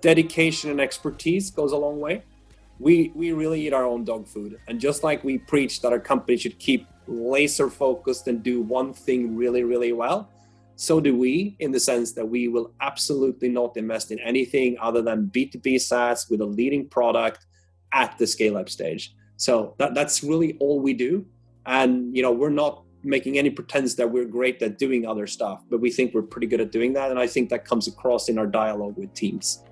dedication and expertise goes a long way. We we really eat our own dog food, and just like we preach that our company should keep laser focused and do one thing really really well, so do we. In the sense that we will absolutely not invest in anything other than B two B SaaS with a leading product at the scale up stage. So that, that's really all we do, and you know we're not making any pretense that we're great at doing other stuff, but we think we're pretty good at doing that, and I think that comes across in our dialogue with teams.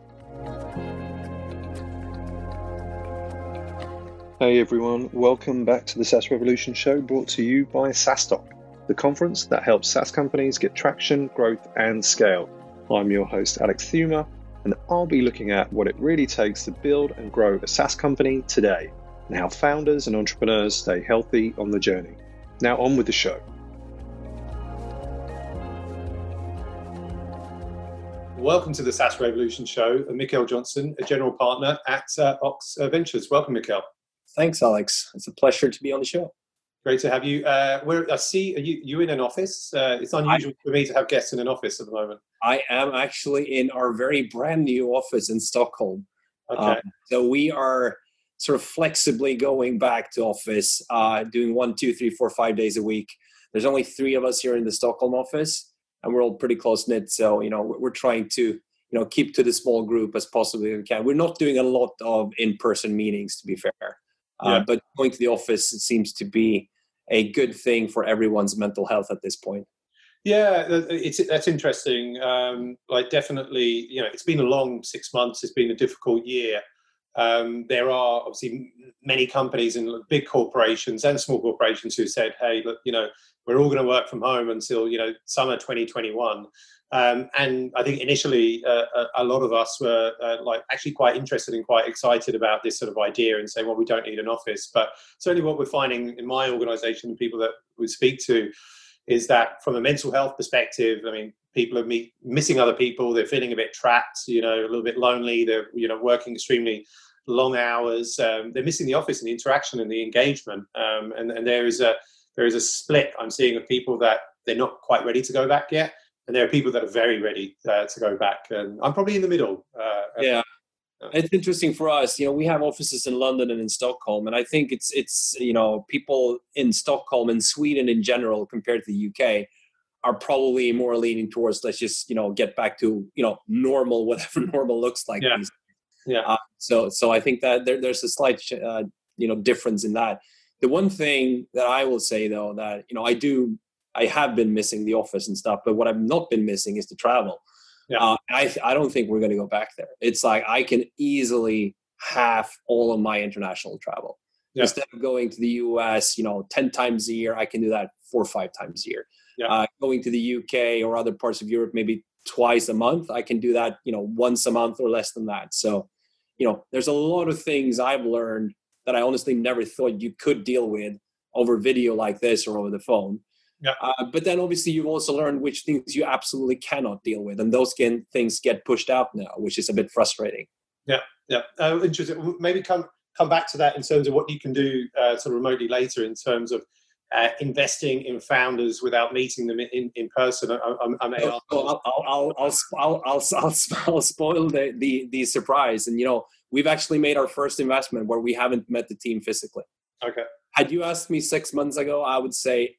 Hey everyone, welcome back to the SaaS Revolution show brought to you by SaaStock, the conference that helps SaaS companies get traction, growth, and scale. I'm your host, Alex Theuma, and I'll be looking at what it really takes to build and grow a SaaS company today and how founders and entrepreneurs stay healthy on the journey. Now, on with the show. Welcome to the SaaS Revolution show. I'm Mikael Johnsson, a general partner at uh, Oxx Ventures. Welcome, Mikael. Thanks, Alex. It's a pleasure to be on the show. Great to have you. Uh, where I see are you you in an office. Uh, it's unusual I, for me to have guests in an office at the moment. I am actually in our very brand new office in Stockholm. Okay. Um, so we are sort of flexibly going back to office, uh, doing one, two, three, four, five days a week. There's only three of us here in the Stockholm office, and we're all pretty close knit. So you know we're trying to you know keep to the small group as possibly we can. We're not doing a lot of in person meetings, to be fair. Uh, but going to the office it seems to be a good thing for everyone's mental health at this point. Yeah, it's that's interesting. Um, like definitely, you know, it's been a long six months. It's been a difficult year. Um, there are obviously many companies and big corporations and small corporations who said, "Hey, look, you know, we're all going to work from home until you know summer 2021." Um, and I think initially uh, a, a, lot of us were uh, like actually quite interested and quite excited about this sort of idea and saying, well, we don't need an office. But certainly what we're finding in my organization, the people that we speak to, is that from a mental health perspective, I mean, people are meet, missing other people. They're feeling a bit trapped, you know, a little bit lonely. They're, you know, working extremely long hours. Um, they're missing the office and the interaction and the engagement. Um, and, and there is a there is a split I'm seeing of people that they're not quite ready to go back yet and there are people that are very ready uh, to go back and i'm probably in the middle uh, yeah it's interesting for us you know we have offices in london and in stockholm and i think it's it's you know people in stockholm and sweden in general compared to the uk are probably more leaning towards let's just you know get back to you know normal whatever normal looks like yeah, yeah. Uh, so so i think that there, there's a slight uh, you know difference in that the one thing that i will say though that you know i do I have been missing the office and stuff, but what I've not been missing is the travel. Yeah. Uh, I I don't think we're going to go back there. It's like I can easily half all of my international travel. Yeah. Instead of going to the US, you know, ten times a year, I can do that four or five times a year. Yeah. Uh, going to the UK or other parts of Europe, maybe twice a month, I can do that, you know, once a month or less than that. So, you know, there's a lot of things I've learned that I honestly never thought you could deal with over video like this or over the phone. Yeah. Uh, but then obviously you've also learned which things you absolutely cannot deal with, and those can, things get pushed out now, which is a bit frustrating. Yeah, yeah, uh, interesting. Maybe come come back to that in terms of what you can do uh, sort of remotely later in terms of uh, investing in founders without meeting them in, in person. I, I, I may I'll, I'll, I'll, I'll, I'll, I'll, I'll spoil the, the, the surprise. And, you know, we've actually made our first investment where we haven't met the team physically. Okay. Had you asked me six months ago, I would say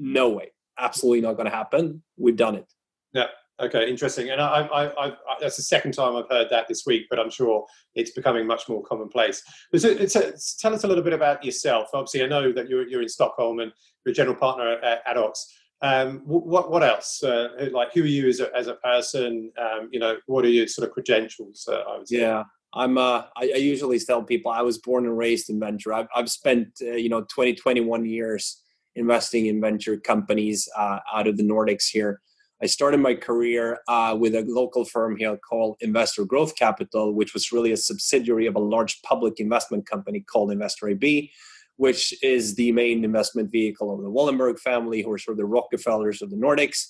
no way, absolutely not going to happen. We've done it. Yeah. Okay. Interesting. And I, I, I, that's the second time I've heard that this week, but I'm sure it's becoming much more commonplace. So, so, tell us a little bit about yourself. Obviously, I know that you're, you're in Stockholm and you're a general partner at, at Oxx. Um, what what else? Uh, like, who are you as a as a person? Um, you know, what are your sort of credentials? Uh, I would say. Yeah, I'm. Uh, I, I, usually tell people I was born and raised in venture. I've I've spent uh, you know 20, 21 years investing in venture companies uh, out of the Nordics here. I started my career uh, with a local firm here called Investor Growth Capital, which was really a subsidiary of a large public investment company called Investor AB, which is the main investment vehicle of the Wallenberg family, who are sort of the Rockefellers of the Nordics.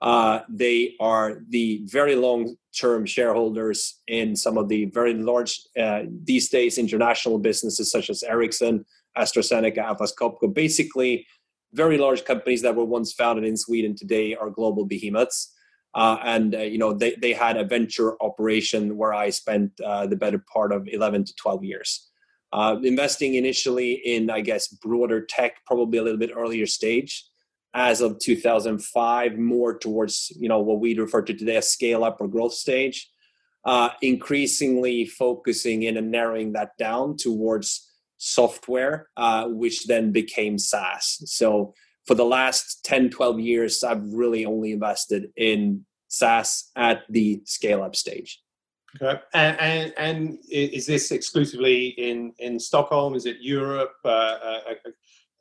Uh, they are the very long term shareholders in some of the very large, uh, these days, international businesses such as Ericsson, AstraZeneca, Atlas Copco, basically very large companies that were once founded in Sweden today are global behemoths. Uh, and uh, you know they, they had a venture operation where I spent uh, the better part of 11 to 12 years. Uh, investing initially in, I guess, broader tech, probably a little bit earlier stage. As of 2005, more towards you know what we refer to today as scale up or growth stage. Uh, increasingly focusing in and narrowing that down towards software, uh, which then became SaaS. So for the last 10, 12 years, I've really only invested in SaaS at the scale up stage. Okay. And, and, and, is this exclusively in, in Stockholm? Is it Europe, uh, uh,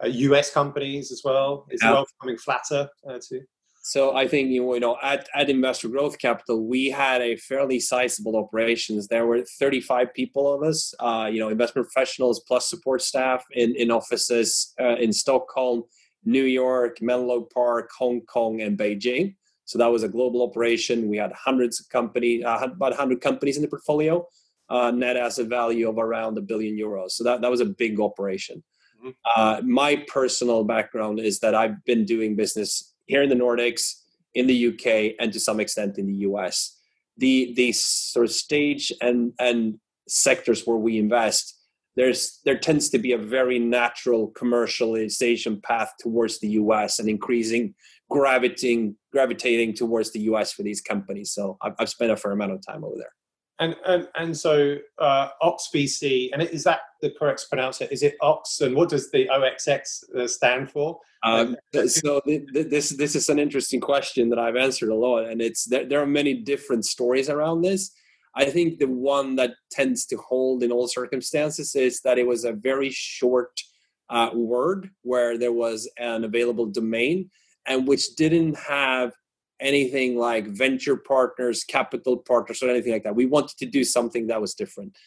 uh, US companies as well? Is yeah. the world becoming flatter uh, too? So I think you know at, at Investor Growth Capital we had a fairly sizable operations. There were 35 people of us, uh, you know, investment professionals plus support staff in in offices uh, in Stockholm, New York, Menlo Park, Hong Kong, and Beijing. So that was a global operation. We had hundreds of companies, uh, about 100 companies in the portfolio, uh, net asset value of around a billion euros. So that, that was a big operation. Mm-hmm. Uh, my personal background is that I've been doing business here in the Nordics, in the UK, and to some extent in the US. The, the sort of stage and, and sectors where we invest, there's there tends to be a very natural commercialization path towards the US and increasing gravitating gravitating towards the US for these companies. So I've, I've spent a fair amount of time over there. And and, and so uh, OXVC, and is that the correct pronunciation? Is it OX, and what does the OXX uh, stand for? Um, so the, the, this this is an interesting question that I've answered a lot, and it's there, there are many different stories around this. I think the one that tends to hold in all circumstances is that it was a very short uh, word where there was an available domain and which didn't have anything like venture partners, capital partners, or anything like that. We wanted to do something that was different.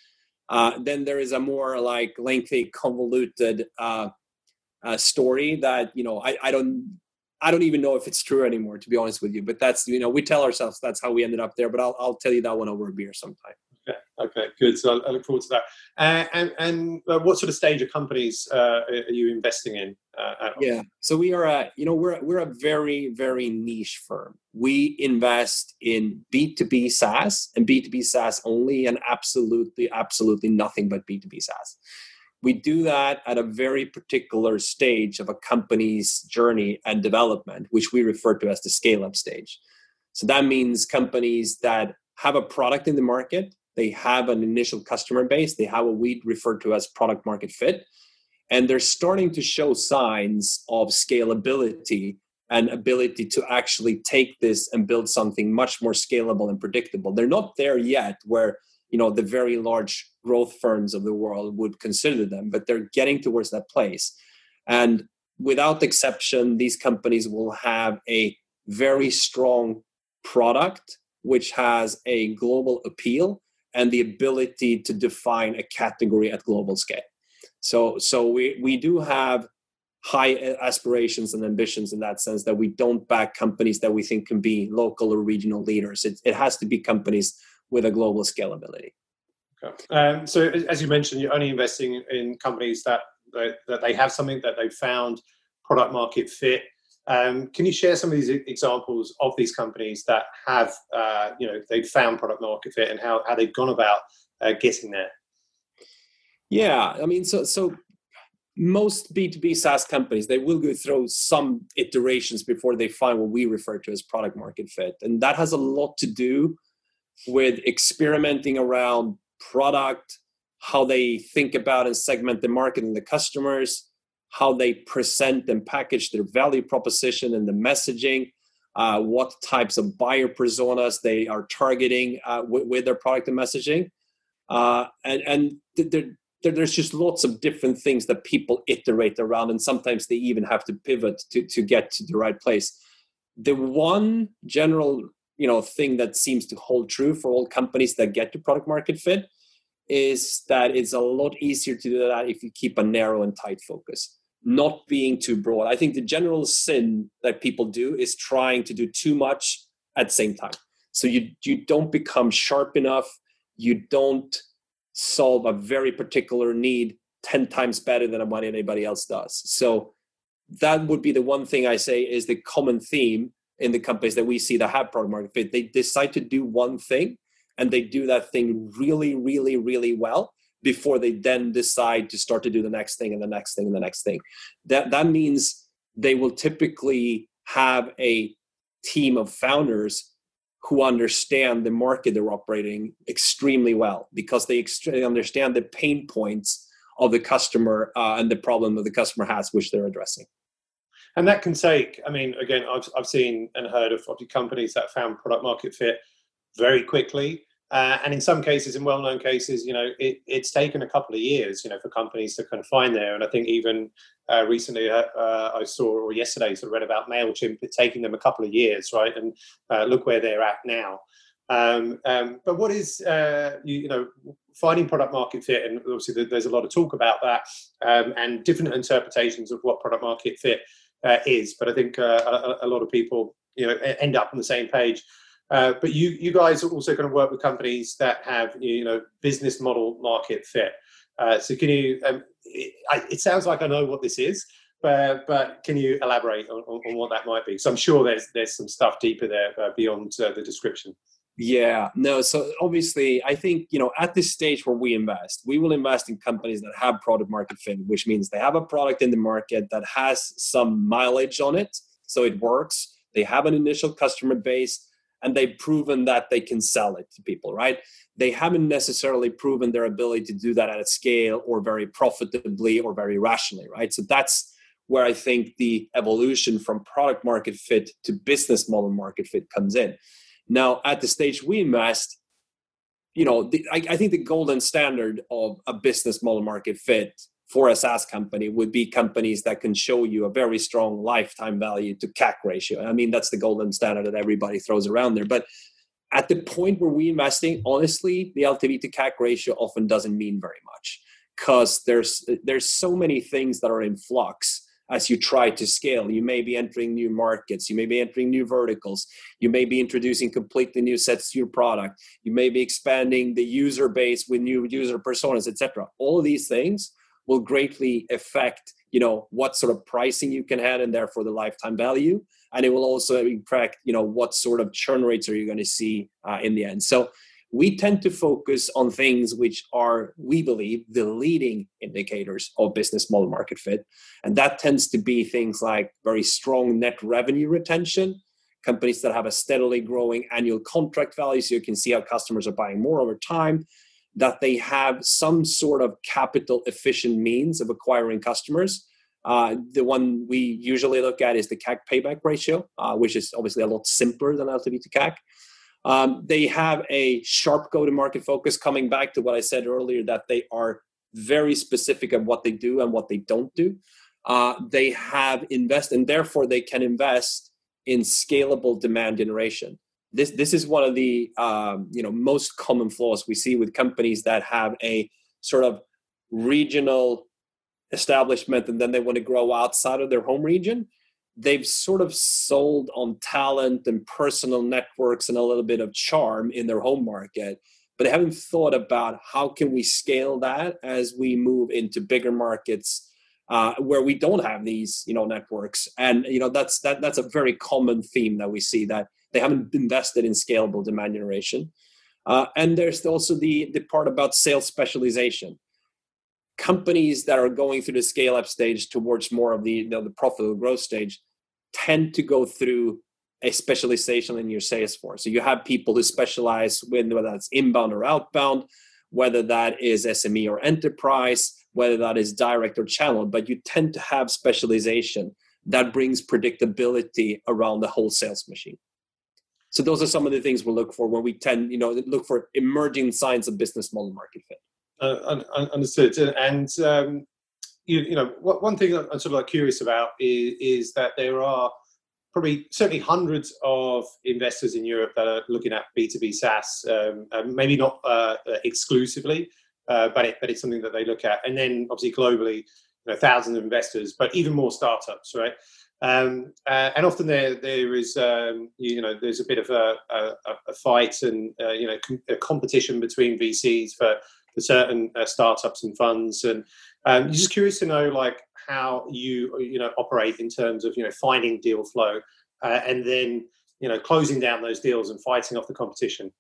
Uh, then there is a more like lengthy, convoluted uh, uh, story that you know I, I don't I don't even know if it's true anymore, to be honest with you. But that's you know we tell ourselves that's how we ended up there. But I'll I'll tell you that one over a beer sometime. Okay, good. So I, look forward to that. Uh, and and uh, what sort of stage of companies uh, are you investing in? Uh, yeah, so we are a you know we're we're a very very niche firm. We invest in B two B SaaS and B two B SaaS only, and absolutely absolutely nothing but B two B SaaS. We do that at a very particular stage of a company's journey and development, which we refer to as the scale up stage. So that means companies that have a product in the market they have an initial customer base, they have what we refer to as product market fit, and they're starting to show signs of scalability and ability to actually take this and build something much more scalable and predictable. They're not there yet where you know the very large growth firms of the world would consider them, but they're getting towards that place. And without exception, these companies will have a very strong product which has a global appeal and the ability to define a category at global scale. So, so we, we do have high aspirations and ambitions in that sense that we don't back companies that we think can be local or regional leaders. It, it has to be companies with a global scalability. Okay. Um, so, as you mentioned, you're only investing in companies that, that, that they have something that they found product market fit um, can you share some of these examples of these companies that have, uh, you know, they've found product market fit and how, how they've gone about uh, getting there? Yeah, I mean, so so most B2B SaaS companies, they will go through some iterations before they find what we refer to as product market fit. And that has a lot to do with experimenting around product, how they think about and segment the market and the customers, how they present and package their value proposition and the messaging, uh, what types of buyer personas they are targeting uh, with, with, their product and messaging. Uh, and and there, there, there's just lots of different things that people iterate around, and sometimes they even have to pivot to, to get to the right place. The one general you know thing that seems to hold true for all companies that get to product market fit is that it's a lot easier to do that if you keep a narrow and tight focus not being too broad. I think the general sin that people do is trying to do too much at the same time. So you you don't become sharp enough. You don't solve a very particular need 10 times better than what anybody else does. So that would be the one thing I say is the common theme in the companies that we see that have product market fit, they decide to do one thing and they do that thing really, really, really well before they then decide to start to do the next thing and the next thing and the next thing. That that means they will typically have a team of founders who understand the market they're operating extremely well because they understand the pain points of the customer uh, and the problem that the customer has, which they're addressing. And that can take, I mean, again, I've, I've seen and heard of companies that found product market fit very quickly. Uh, and in some cases, in well-known cases, you know, it, it's taken a couple of years, you know, for companies to kind of find there. And I think even uh, recently uh, uh I saw, or yesterday, sort of read about Mailchimp taking them a couple of years, right? And uh, look where they're at now. Um, um, but what is, uh, you, you, know, finding product market fit, and obviously there's a lot of talk about that, um, and different interpretations of what product market fit is. But I think a, a lot of people, you know, end up on the same page. Uh, but you you guys are also going to work with companies that have you know business model market fit. Uh, so can you? Um, it, I, it, sounds like I know what this is, but but can you elaborate on, on, on, what that might be? So I'm sure there's there's some stuff deeper there uh, beyond uh, the description. Yeah, no. So obviously, I think you know at this stage where we invest, we will invest in companies that have product market fit, which means they have a product in the market that has some mileage on it, so it works. They have an initial customer base and they've proven that they can sell it to people, right? They haven't necessarily proven their ability to do that at a scale or very profitably or very rationally, right? So that's where I think the evolution from product market fit to business model market fit comes in. Now, at the stage we invest, you know, the, I, I think the golden standard of a business model market fit for a SaaS company would be companies that can show you a very strong lifetime value to CAC ratio. I mean, that's the golden standard that everybody throws around there. But at the point where we're investing, honestly, the LTV to CAC ratio often doesn't mean very much because there's there's so many things that are in flux as you try to scale. You may be entering new markets, you may be entering new verticals, you may be introducing completely new sets to your product, you may be expanding the user base with new user personas, etc. All of these things will greatly affect you know what sort of pricing you can have and therefore the lifetime value. And it will also impact you know what sort of churn rates are you going to see uh, in the end. So we tend to focus on things which are we believe the leading indicators of business model market fit. And that tends to be things like very strong net revenue retention companies that have a steadily growing annual contract value so you can see how customers are buying more over time that they have some sort of capital efficient means of acquiring customers. Uh, the one we usually look at is the CAC payback ratio, uh, which is obviously a lot simpler than LTV to CAC. Um, they have a sharp go to market focus, coming back to what I said earlier that they are very specific of what they do and what they don't do. Uh, they have invest, and therefore they can invest in scalable demand generation this this is one of the um, you know most common flaws we see with companies that have a sort of regional establishment and then they want to grow outside of their home region. They've sort of sold on talent and personal networks and a little bit of charm in their home market but they haven't thought about how can we scale that as we move into bigger markets uh, where we don't have these you know networks. And you know that's that that's a very common theme that we see that they haven't invested in scalable demand generation. Uh, and there's also the, the part about sales specialization. Companies that are going through the scale up stage towards more of the, you know, the profitable growth stage tend to go through a specialization in your sales force. So you have people who specialize whether that's inbound or outbound, whether that is SME or enterprise, whether that is direct or channel, but you tend to have specialization that brings predictability around the whole sales machine. So those are some of the things we'll look for when we tend, you know, look for emerging signs of business model market fit. Uh, understood. And um, you, you, know, one thing I'm sort of like curious about is, is that there are probably certainly hundreds of investors in Europe that are looking at B2B SaaS, um, maybe not uh, exclusively, uh, but it, but it's something that they look at. And then obviously globally, you know, thousands of investors, but even more startups, right? Um, uh, and often there there is um, you know there's a bit of a, a, a fight and uh, you know com- a competition between VCs for for certain uh, startups and funds and um, just curious to know like how you you know operate in terms of you know finding deal flow uh, and then you know closing down those deals and fighting off the competition?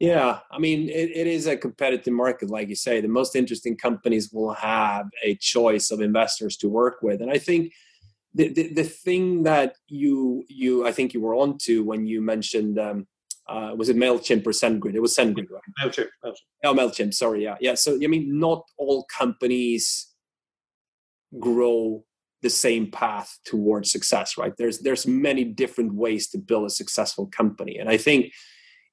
Yeah, I mean, it, it is a competitive market, like you say. The most interesting companies will have a choice of investors to work with, and I think the, the, the thing that you you I think you were onto when you mentioned um, uh, was it Mailchimp or SendGrid? It was SendGrid, right? Mailchimp. Mailchimp. Oh, Mailchimp. Sorry, yeah, yeah. So I mean, not all companies grow the same path towards success, right? There's there's many different ways to build a successful company, and I think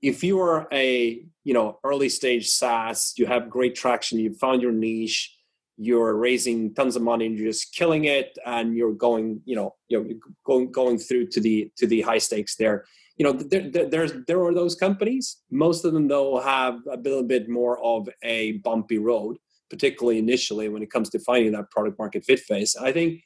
if you are a you know early stage SaaS, you have great traction, you found your niche, you're raising tons of money and you're just killing it, and you're going you know you know going going through to the to the high stakes there. You know there, there there's there are those companies. Most of them though have a little bit more of a bumpy road, particularly initially when it comes to finding that product market fit phase. I think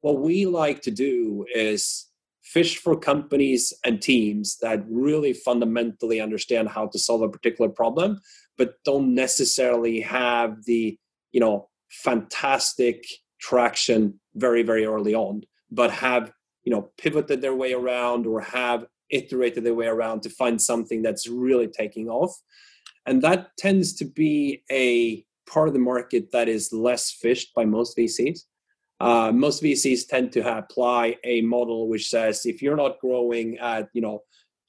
what we like to do is fish for companies and teams that really fundamentally understand how to solve a particular problem but don't necessarily have the you know fantastic traction very very early on but have you know pivoted their way around or have iterated their way around to find something that's really taking off. And that tends to be a part of the market that is less fished by most vcs uh, most VCs tend to apply a model which says if you're not growing at you know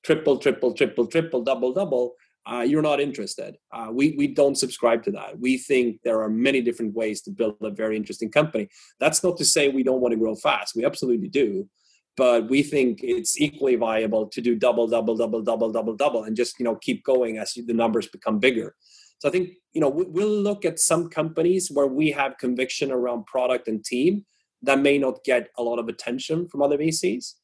triple, triple, triple, triple, double, double, uh, you're not interested. Uh, we we don't subscribe to that. We think there are many different ways to build a very interesting company. That's not to say we don't want to grow fast. We absolutely do, but we think it's equally viable to do double, double, double, double, double, double, and just you know keep going as the numbers become bigger. So I think you know we'll look at some companies where we have conviction around product and team that may not get a lot of attention from other VCs.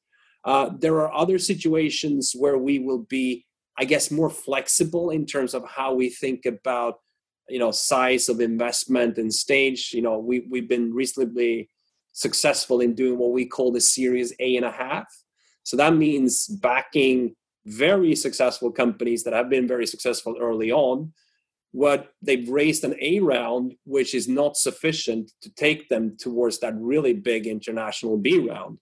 Uh, there are other situations where we will be, I guess, more flexible in terms of how we think about you know size of investment and stage. You know, we we've been reasonably successful in doing what we call the Series A and a half. So that means backing very successful companies that have been very successful early on what they've raised an A round, which is not sufficient to take them towards that really big international B round,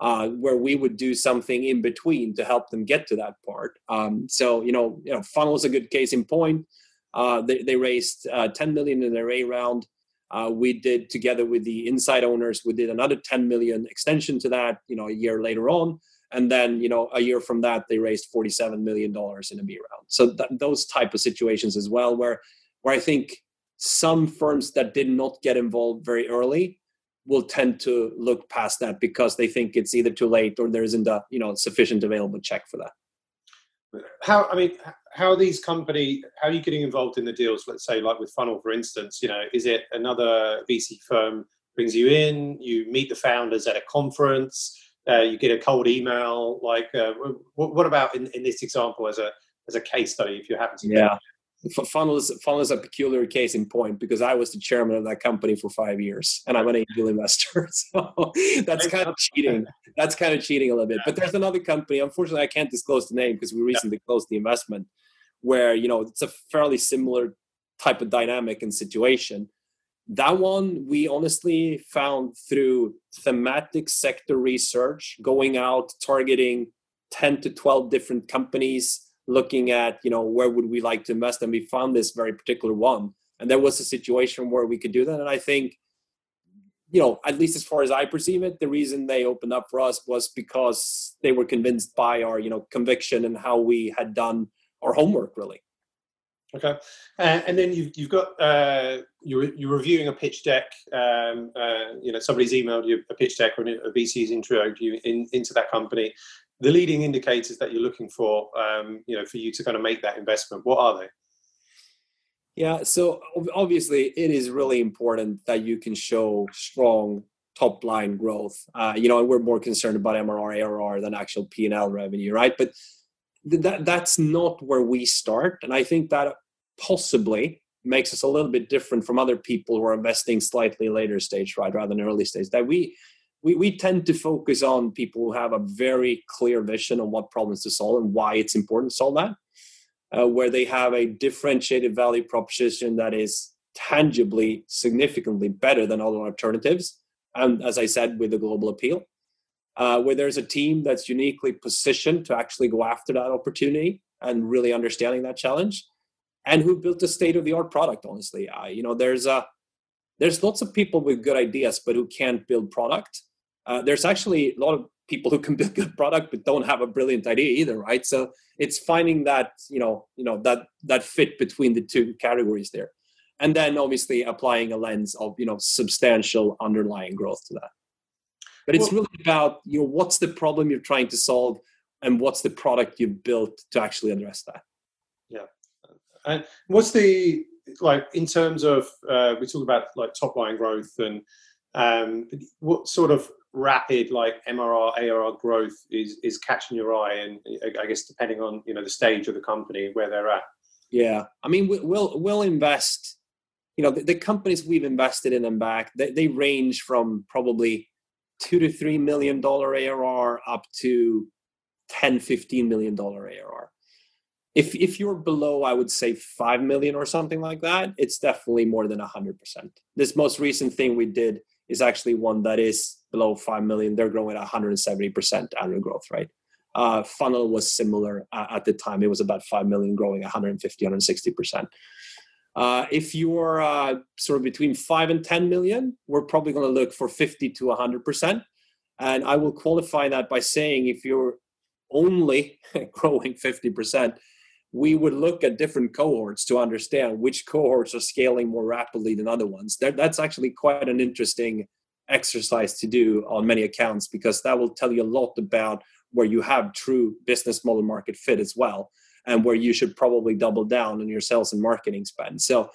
uh, where we would do something in between to help them get to that part. Um, so you know, you know, Funnel is a good case in point. Uh, they, they raised uh, 10 million in their A round. Uh, we did together with the inside owners, we did another 10 million extension to that. You know, a year later on and then you know a year from that they raised 47 million dollars in a b round so th- those type of situations as well where where i think some firms that did not get involved very early will tend to look past that because they think it's either too late or there isn't a you know sufficient available check for that how i mean how are these company how are you getting involved in the deals let's say like with funnel for instance you know is it another vc firm brings you in you meet the founders at a conference uh, you get a cold email. Like, uh, what, what, about in, in this example as a as a case study? If you happen to, yeah. Funnel is, Funnel is a peculiar case in point because I was the chairman of that company for five years and I'm an angel investor. So that's kind of cheating. That's kind of cheating a little bit. But there's another company. Unfortunately, I can't disclose the name because we recently closed the investment where, you know, it's a fairly similar type of dynamic and situation that one we honestly found through thematic sector research going out targeting 10 to 12 different companies looking at you know where would we like to invest and we found this very particular one and there was a situation where we could do that and i think you know at least as far as i perceive it the reason they opened up for us was because they were convinced by our you know conviction and how we had done our homework really Okay, uh, and then you've, you've got uh, you're, you're reviewing a pitch deck. Um, uh, you know, somebody's emailed you a pitch deck or a VC's intro you in, into that company. The leading indicators that you're looking for, um, you know, for you to kind of make that investment, what are they? Yeah, so obviously it is really important that you can show strong top line growth. Uh, you know, we're more concerned about MRR, ARR than actual P and L revenue, right? But that that's not where we start and i think that possibly makes us a little bit different from other people who are investing slightly later stage right rather than early stage that we we, we tend to focus on people who have a very clear vision on what problems to solve and why it's important to solve that uh, where they have a differentiated value proposition that is tangibly significantly better than other alternatives and as i said with the global appeal uh, where there's a team that's uniquely positioned to actually go after that opportunity and really understanding that challenge, and who built a state of the art product. Honestly, uh, you know, there's a there's lots of people with good ideas but who can't build product. Uh, there's actually a lot of people who can build good product but don't have a brilliant idea either, right? So it's finding that you know you know that that fit between the two categories there. And then obviously applying a lens of you know substantial underlying growth to that. But it's well, really about you know what's the problem you're trying to solve and what's the product you've built to actually address that. Yeah. And what's the like in terms of uh, we talk about like top line growth and um, what sort of rapid like MRR ARR growth is is catching your eye and I guess depending on you know the stage of the company where they're at. Yeah. I mean we'll we'll invest you know the, the companies we've invested in and back they, they range from probably two to three million dollar ARR up to 10 15 million dollar ARR if if you're below i would say 5 million or something like that it's definitely more than 100% this most recent thing we did is actually one that is below 5 million. They're growing at 170% annual growth rate uh, funnel was similar uh, at the time. It was about 5 million growing 150 160% uh, if you're uh, sort of between 5 and 10 million we're probably going to look for 50 to 100% and i will qualify that by saying if you're only growing 50% we would look at different cohorts to understand which cohorts are scaling more rapidly than other ones. That, that's actually quite an interesting exercise to do on many accounts because that will tell you a lot about where you have true business model market fit as well and where you should probably double down on your sales and marketing spend. So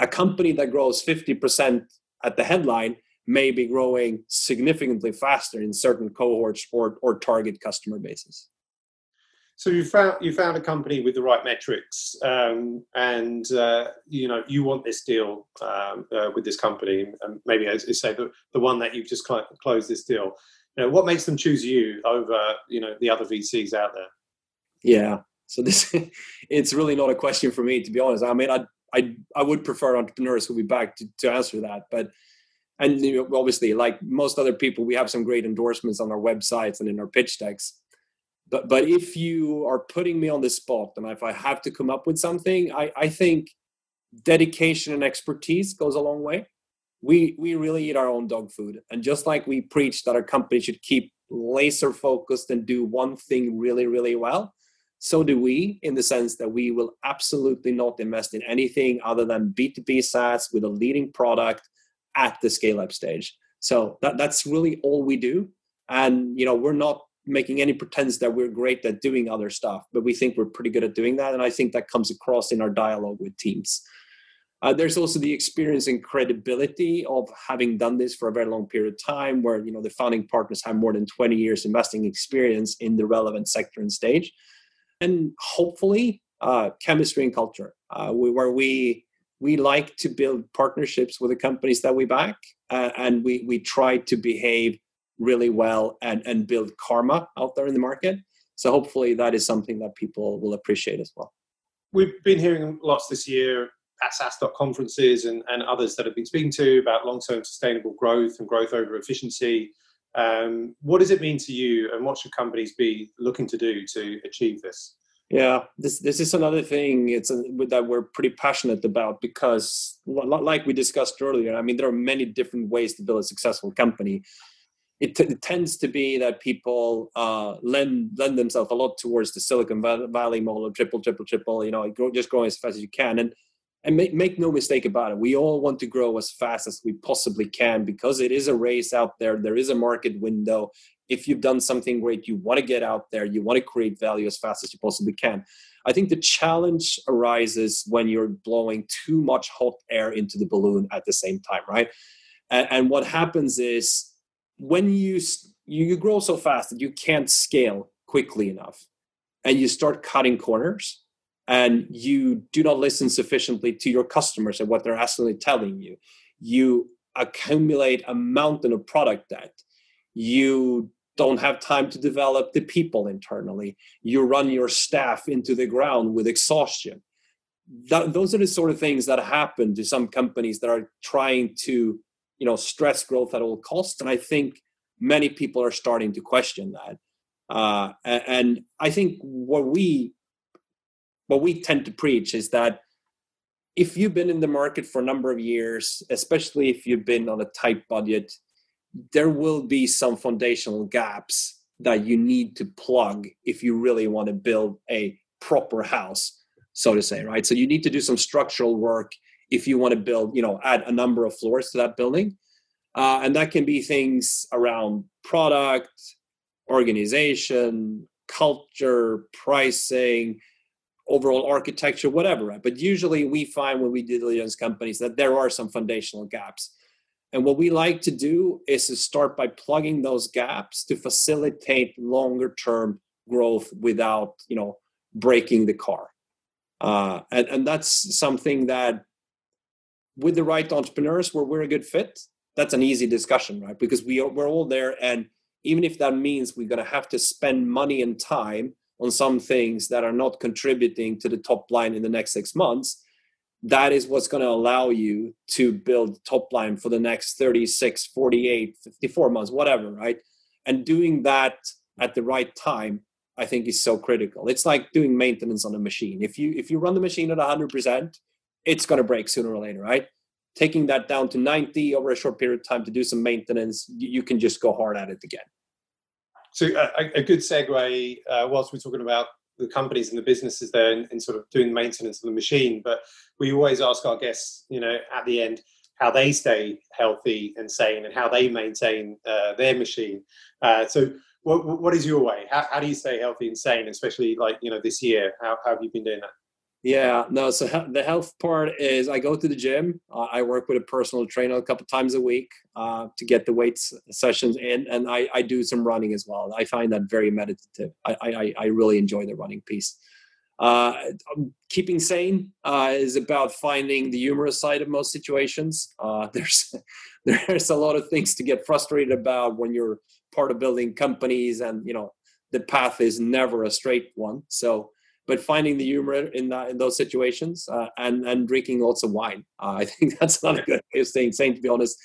a company that grows 50% at the headline may be growing significantly faster in certain cohorts or, or target customer bases. So you found you found a company with the right metrics, um, and uh, you know you want this deal um, uh, with this company, and maybe as you say the, the one that you've just cl- closed this deal. You know, what makes them choose you over you know the other VCs out there? Yeah, so this it's really not a question for me to be honest. I mean, I I I would prefer entrepreneurs who be back to, to answer that, but and obviously, like most other people, we have some great endorsements on our websites and in our pitch decks but but if you are putting me on the spot and if i have to come up with something i i think dedication and expertise goes a long way. We we really eat our own dog food. And just like we preach that our company should keep laser focused and do one thing really really well so do we in the sense that we will absolutely not invest in anything other than b2b saas with a leading product at the scale up stage. So that, that's really all we do. And you know we're not making any pretense that we're great at doing other stuff, but we think we're pretty good at doing that. And I think that comes across in our dialogue with teams. Uh, there's also the experience and credibility of having done this for a very long period of time, where you know the founding partners have more than 20 years investing experience in the relevant sector and stage, and hopefully uh, chemistry and culture, uh, we, where we we like to build partnerships with the companies that we back, uh, and we we try to behave really well and, and build karma out there in the market. So hopefully that is something that people will appreciate as well. We've been hearing lots this year at SaaS.conferences conferences and, and others that have been speaking to about long-term sustainable growth and growth over efficiency. Um, what does it mean to you and what should companies be looking to do to achieve this? Yeah, this this is another thing. It's a, that we're pretty passionate about because, like we discussed earlier, I mean, there are many different ways to build a successful company, it, t- it, tends to be that people uh, lend lend themselves a lot towards the Silicon Valley model of triple, triple, triple. You know, just growing as fast as you can, and and make make no mistake about it. We all want to grow as fast as we possibly can because it is a race out there. There is a market window. If you've done something great, you want to get out there. You want to create value as fast as you possibly can. I think the challenge arises when you're blowing too much hot air into the balloon at the same time, right? and, and what happens is when you you grow so fast that you can't scale quickly enough and you start cutting corners and you do not listen sufficiently to your customers and what they're actually telling you. You accumulate a mountain of product debt. You don't have time to develop the people internally. You run your staff into the ground with exhaustion. That, those are the sort of things that happen to some companies that are trying to you know stress growth at all costs and i think many people are starting to question that. Uh, and I think what we what we tend to preach is that if you've been in the market for a number of years, especially if you've been on a tight budget, there will be some foundational gaps that you need to plug if you really want to build a proper house, so to say, right? So you need to do some structural work if you want to build, you know, add a number of floors to that building. Uh, and that can be things around product, organization, culture, pricing, overall architecture, whatever. Right? But usually we find when we diligence companies that there are some foundational gaps. And what we like to do is to start by plugging those gaps to facilitate longer term growth without, you know, breaking the car. Uh, and, and that's something that with the right entrepreneurs where we're a good fit, that's an easy discussion, right? Because we are, we're all there. And even if that means we're going to have to spend money and time on some things that are not contributing to the top line in the next six months, that is what's going to allow you to build top line for the next 36, 48, 54 months, whatever, right? And doing that at the right time, I think is so critical. It's like doing maintenance on a machine. If you if you run the machine at 100%, it's going to break sooner or later, right? Taking that down to 90 over a short period of time to do some maintenance, you can just go hard at it again. So uh, a, a good segue, uh, whilst we're talking about the companies and the businesses there and, and, sort of doing maintenance of the machine, but we always ask our guests, you know, at the end, how they stay healthy and sane and how they maintain uh, their machine. Uh, so what, what is your way? How, how do you stay healthy and sane, especially like, you know, this year? How, how have you been doing that? Yeah, no. So the health part is I go to the gym. Uh, I work with a personal trainer a couple times a week uh, to get the weights sessions in, and I, I do some running as well. I find that very meditative. I I, I really enjoy the running piece. Uh, um, keeping sane uh, is about finding the humorous side of most situations. Uh, there's there's a lot of things to get frustrated about when you're part of building companies, and you know the path is never a straight one. So but finding the humor in that in those situations uh, and and drinking lots of wine. Uh, I think that's not a good way of staying sane. To be honest,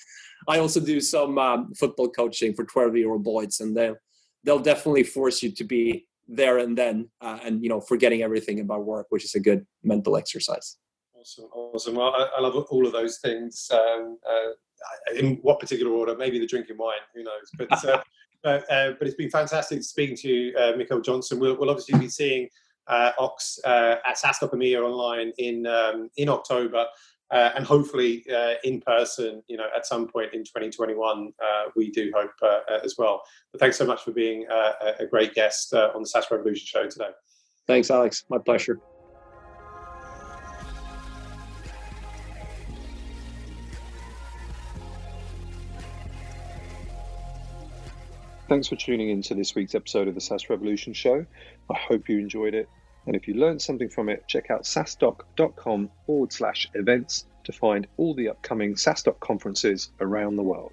I also do some um, football coaching for twelve year old boys, and they they'll definitely force you to be there and then, uh, and you know, forgetting everything about work, which is a good mental exercise. Awesome, awesome. Well, I, I love all of those things. Um, uh, in what particular order? Maybe the drinking wine. Who knows? But. Uh, uh, but it's been fantastic speaking to you, uh, Johnsson. We'll, we'll obviously be seeing uh, Oxx uh, at SaaStock EMEA online in um, in October. Uh, and hopefully uh, in person, you know, at some point in 2021, uh, we do hope uh, as well. But thanks so much for being a great guest on the SaaS Revolution show today. Thanks, Alex. My pleasure. Thanks for tuning in to this week's episode of the SaaS Revolution show. I hope you enjoyed it. And if you learned something from it, check out saastock.com forward slash events to find all the upcoming SaaStock conferences around the world.